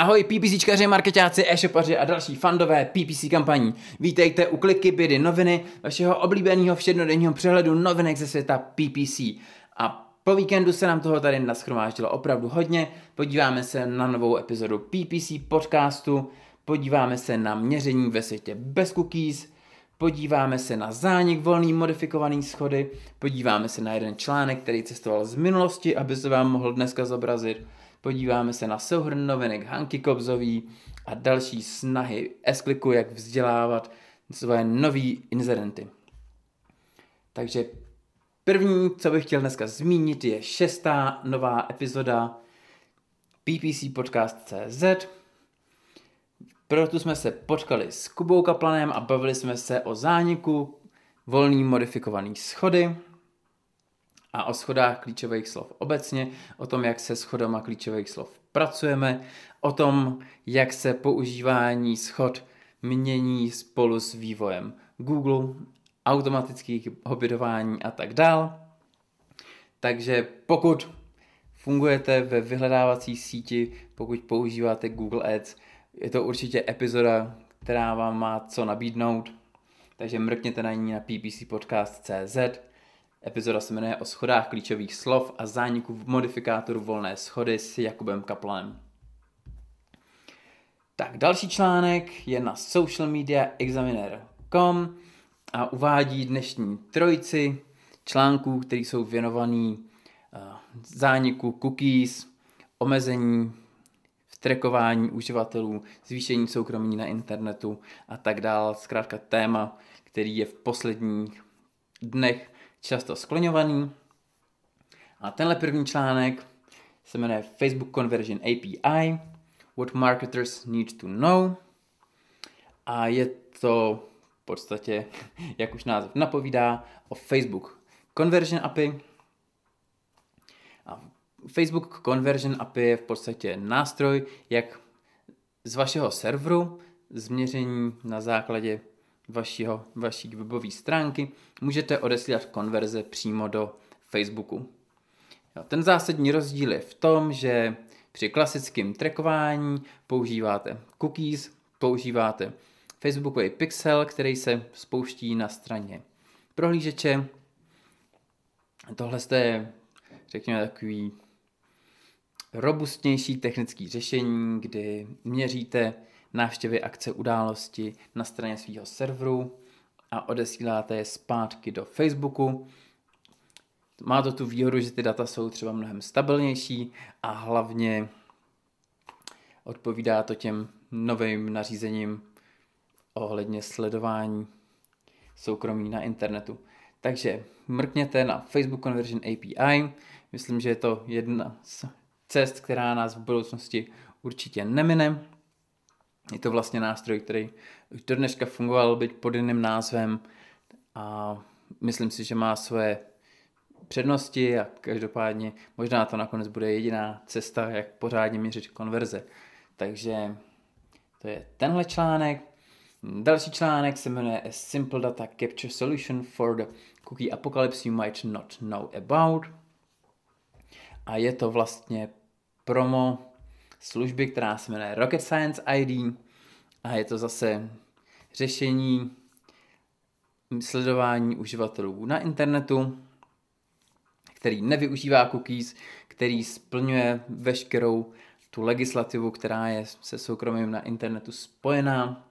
Ahoj PPCčkaři, marketáci, e-shopaři a další fandové PPC kampaní. Vítejte u Kliky Bydy noviny, vašeho oblíbeného všednodenního přehledu novinek ze světa PPC. A po víkendu se nám toho tady naschromáždilo opravdu hodně. Podíváme se na novou epizodu PPC podcastu, podíváme se na měření ve světě bez cookies, podíváme se na zánik volný modifikovaný schody, podíváme se na jeden článek, který cestoval z minulosti, aby se vám mohl dneska zobrazit, podíváme se na souhrn novinek Hanky Kobzový a další snahy s jak vzdělávat svoje nový inzerenty. Takže první, co bych chtěl dneska zmínit, je šestá nová epizoda PPC Podcast.cz. Proto jsme se potkali s Kubou Kaplanem a bavili jsme se o zániku volný modifikovaný schody, a o schodách klíčových slov obecně, o tom, jak se schodama klíčových slov pracujeme, o tom, jak se používání schod mění spolu s vývojem Google, automatických obědování a tak dál. Takže pokud fungujete ve vyhledávací síti, pokud používáte Google Ads, je to určitě epizoda, která vám má co nabídnout, takže mrkněte na ní na ppcpodcast.cz Epizoda se jmenuje o schodách klíčových slov a zániku v modifikátoru volné schody s Jakubem Kaplanem. Tak, další článek je na socialmediaexaminer.com a uvádí dnešní trojici článků, které jsou věnovaný uh, zániku cookies, omezení v trekování uživatelů, zvýšení soukromí na internetu a tak dále. Zkrátka téma, který je v posledních dnech často skloňovaný. A tenhle první článek se jmenuje Facebook Conversion API, What Marketers Need to Know. A je to v podstatě, jak už název napovídá, o Facebook Conversion API. A Facebook Conversion API je v podstatě nástroj, jak z vašeho serveru změření na základě vašího, vaší webové stránky, můžete odesílat konverze přímo do Facebooku. Jo, ten zásadní rozdíl je v tom, že při klasickém trackování používáte cookies, používáte Facebookový pixel, který se spouští na straně prohlížeče. Tohle je, řekněme, takový robustnější technický řešení, kdy měříte návštěvy akce události na straně svého serveru a odesíláte je zpátky do Facebooku. Má to tu výhodu, že ty data jsou třeba mnohem stabilnější a hlavně odpovídá to těm novým nařízením ohledně sledování soukromí na internetu. Takže mrkněte na Facebook Conversion API. Myslím, že je to jedna z cest, která nás v budoucnosti určitě nemine. Je to vlastně nástroj, který už do dneška fungoval být pod jiným názvem a myslím si, že má své přednosti a každopádně možná to nakonec bude jediná cesta, jak pořádně měřit konverze. Takže to je tenhle článek. Další článek se jmenuje A Simple Data Capture Solution for the Cookie Apocalypse You Might Not Know About. A je to vlastně promo služby, která se jmenuje Rocket Science ID a je to zase řešení sledování uživatelů na internetu, který nevyužívá cookies, který splňuje veškerou tu legislativu, která je se soukromím na internetu spojená.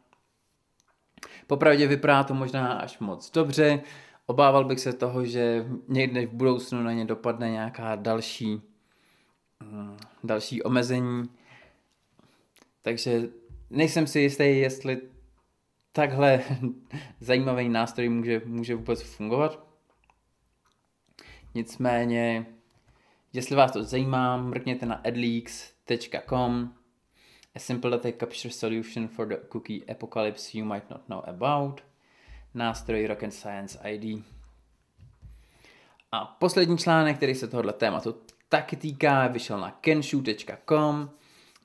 Popravdě vypadá to možná až moc dobře. Obával bych se toho, že někdy v budoucnu na ně dopadne nějaká další, mm, další omezení, takže nejsem si jistý, jestli takhle zajímavý nástroj může, může vůbec fungovat. Nicméně, jestli vás to zajímá, mrkněte na adleaks.com A simple data capture solution for the cookie apocalypse you might not know about. Nástroj Rocket Science ID. A poslední článek, který se tohoto tématu taky týká, vyšel na kenshu.com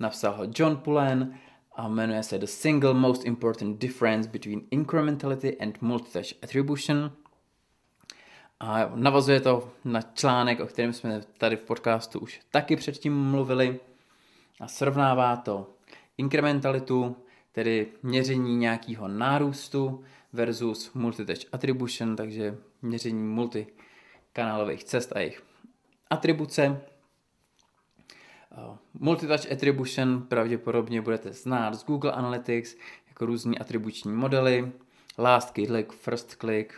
Napsal ho John Pullen a jmenuje se The Single Most Important Difference Between Incrementality and Multitouch Attribution. A navazuje to na článek, o kterém jsme tady v podcastu už taky předtím mluvili a srovnává to inkrementalitu, tedy měření nějakého nárůstu versus multitouch attribution, takže měření multikanálových cest a jejich atribuce. Multitouch attribution pravděpodobně budete znát z Google Analytics jako různý atribuční modely, last click, first click,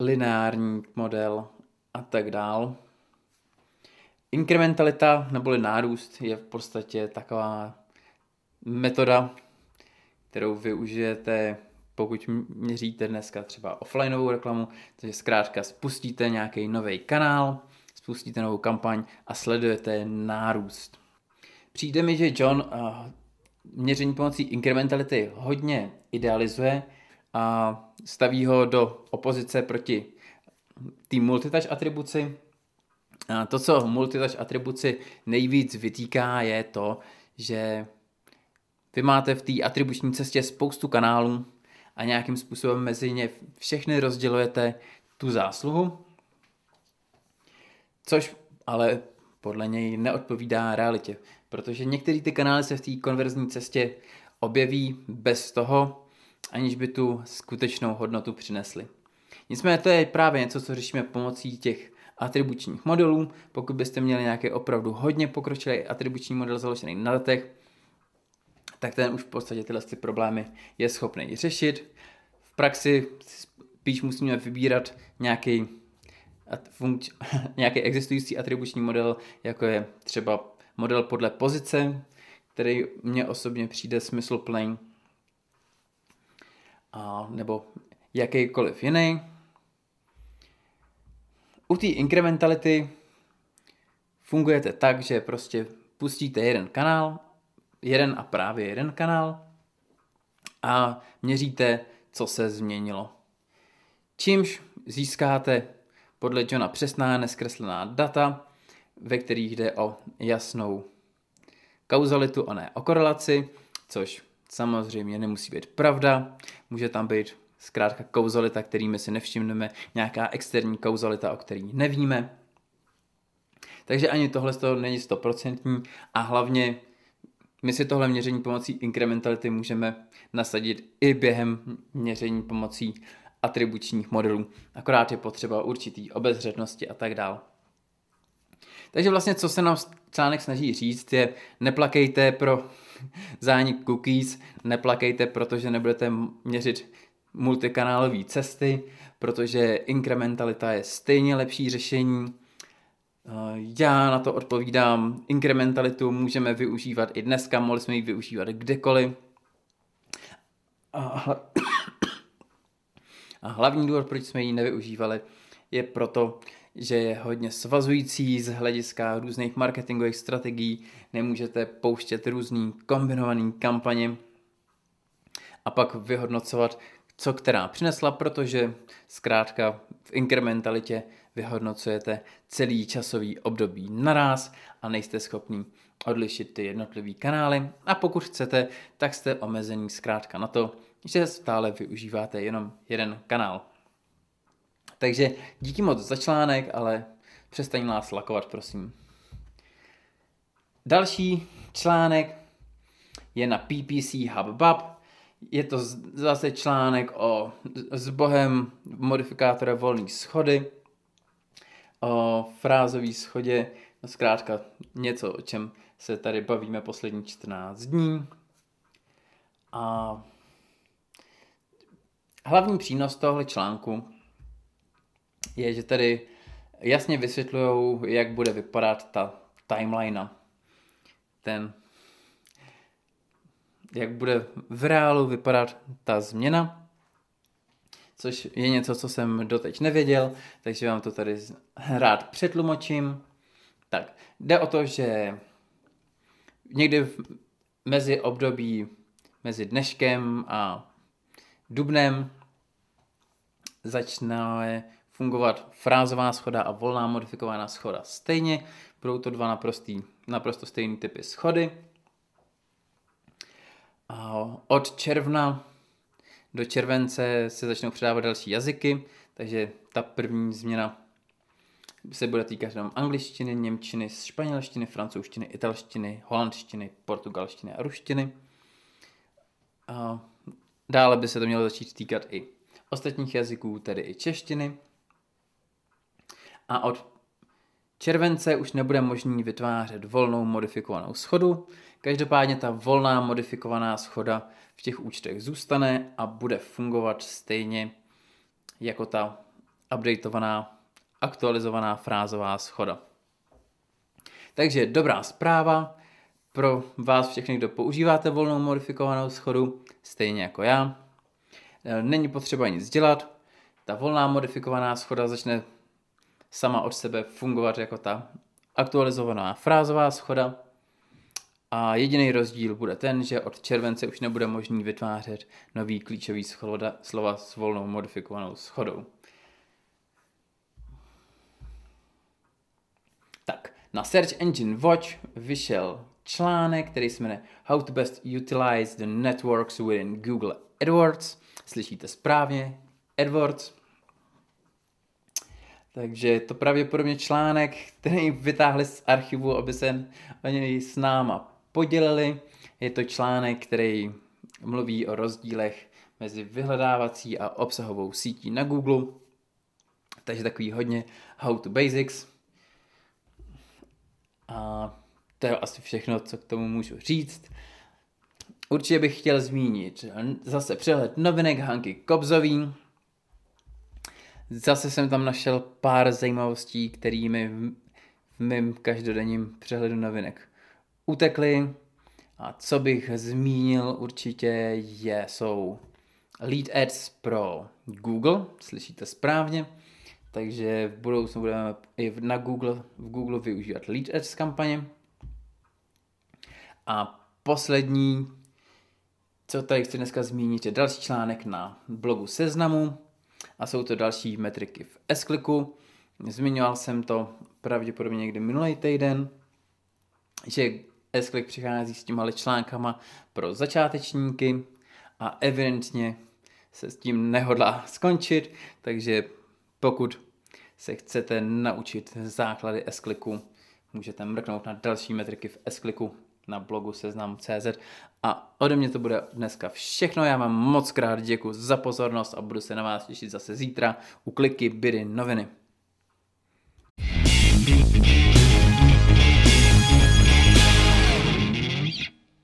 lineární model a tak dál. Inkrementalita neboli nárůst je v podstatě taková metoda, kterou využijete, pokud měříte dneska třeba offlineovou reklamu, takže zkrátka spustíte nějaký nový kanál, spustíte novou kampaň a sledujete nárůst. Přijde mi, že John uh, měření pomocí inkrementality hodně idealizuje a staví ho do opozice proti té multitouch atribuci. A to, co multitouch atribuci nejvíc vytýká, je to, že vy máte v té atribuční cestě spoustu kanálů a nějakým způsobem mezi ně všechny rozdělujete tu zásluhu, což ale podle něj neodpovídá realitě, protože některé ty kanály se v té konverzní cestě objeví bez toho, aniž by tu skutečnou hodnotu přinesli. Nicméně to je právě něco, co řešíme pomocí těch atribučních modelů. Pokud byste měli nějaký opravdu hodně pokročilý atribuční model založený na datech, tak ten už v podstatě tyhle ty problémy je schopný řešit. V praxi spíš musíme vybírat nějaký, funkč, nějaký existující atribuční model, jako je třeba model podle pozice, který mně osobně přijde smysluplný, a, nebo jakýkoliv jiný. U té inkrementality fungujete tak, že prostě pustíte jeden kanál jeden a právě jeden kanál a měříte, co se změnilo. Čímž získáte podle Johna přesná neskreslená data, ve kterých jde o jasnou kauzalitu a ne o korelaci, což samozřejmě nemusí být pravda. Může tam být zkrátka kauzalita, kterými si nevšimneme, nějaká externí kauzalita, o který nevíme. Takže ani tohle z toho není stoprocentní a hlavně my si tohle měření pomocí inkrementality můžeme nasadit i během měření pomocí atribučních modelů. Akorát je potřeba určitý obezřetnosti a tak dál. Takže vlastně, co se nám článek snaží říct, je neplakejte pro zánik cookies, neplakejte, protože nebudete měřit multikanálové cesty, protože inkrementalita je stejně lepší řešení, Eh, já na to odpovídám, inkrementalitu můžeme využívat i dneska, mohli jsme ji využívat kdekoliv. A hlavní důvod, proč jsme ji nevyužívali, je proto, že je hodně svazující z hlediska různých marketingových strategií. Nemůžete pouštět různý kombinovaný kampaně a pak vyhodnocovat, co která přinesla, protože zkrátka v inkrementalitě vyhodnocujete celý časový období naraz a nejste schopni odlišit ty jednotlivé kanály a pokud chcete, tak jste omezení zkrátka na to, že stále využíváte jenom jeden kanál. Takže díky moc za článek, ale přestaň nás lakovat, prosím. Další článek je na PPC HubBub. Je to zase článek o s bohem modifikátora volné schody o frázové schodě, no zkrátka něco, o čem se tady bavíme poslední 14 dní. A hlavní přínos tohle článku je, že tady jasně vysvětlují, jak bude vypadat ta timeline. Ten, jak bude v reálu vypadat ta změna což je něco, co jsem doteď nevěděl, takže vám to tady rád přetlumočím. Tak, jde o to, že někdy v, mezi období mezi dneškem a dubnem začne fungovat frázová schoda a volná modifikovaná schoda stejně. Budou to dva naprostý, naprosto stejný typy schody. Od června do července se začnou předávat další jazyky, takže ta první změna se bude týkat jenom angličtiny, němčiny, španělštiny, francouzštiny, italštiny, holandštiny, portugalštiny a ruštiny. A dále by se to mělo začít týkat i ostatních jazyků, tedy i češtiny. A od července už nebude možný vytvářet volnou modifikovanou schodu. Každopádně ta volná modifikovaná schoda v těch účtech zůstane a bude fungovat stejně jako ta updateovaná, aktualizovaná frázová schoda. Takže dobrá zpráva pro vás všechny, kdo používáte volnou modifikovanou schodu, stejně jako já. Není potřeba nic dělat, ta volná modifikovaná schoda začne sama od sebe fungovat jako ta aktualizovaná frázová schoda. A jediný rozdíl bude ten, že od července už nebude možný vytvářet nový klíčový schoda, slova s volnou modifikovanou schodou. Tak, na Search Engine Watch vyšel článek, který se jmenuje How to best utilize the networks within Google AdWords. Slyšíte správně, AdWords. Takže je to pravděpodobně článek, který vytáhli z archivu, aby se o něj s náma podělili. Je to článek, který mluví o rozdílech mezi vyhledávací a obsahovou sítí na Google. Takže takový hodně how to basics. A to je asi všechno, co k tomu můžu říct. Určitě bych chtěl zmínit zase přehled novinek Hanky Kobzový, Zase jsem tam našel pár zajímavostí, kterými v, mém každodenním přehledu novinek utekly. A co bych zmínil určitě je, jsou lead ads pro Google, slyšíte správně, takže v budoucnu budeme i na Google, v Google využívat lead ads kampaně. A poslední, co tady chci dneska zmínit, je další článek na blogu Seznamu, a jsou to další metriky v s Zmiňoval jsem to pravděpodobně někdy minulý týden, že s přichází s těma článkama pro začátečníky a evidentně se s tím nehodlá skončit, takže pokud se chcete naučit základy s můžete mrknout na další metriky v s na blogu seznam.cz a ode mě to bude dneska všechno. Já vám moc krát děkuji za pozornost a budu se na vás těšit zase zítra u kliky Bydy noviny.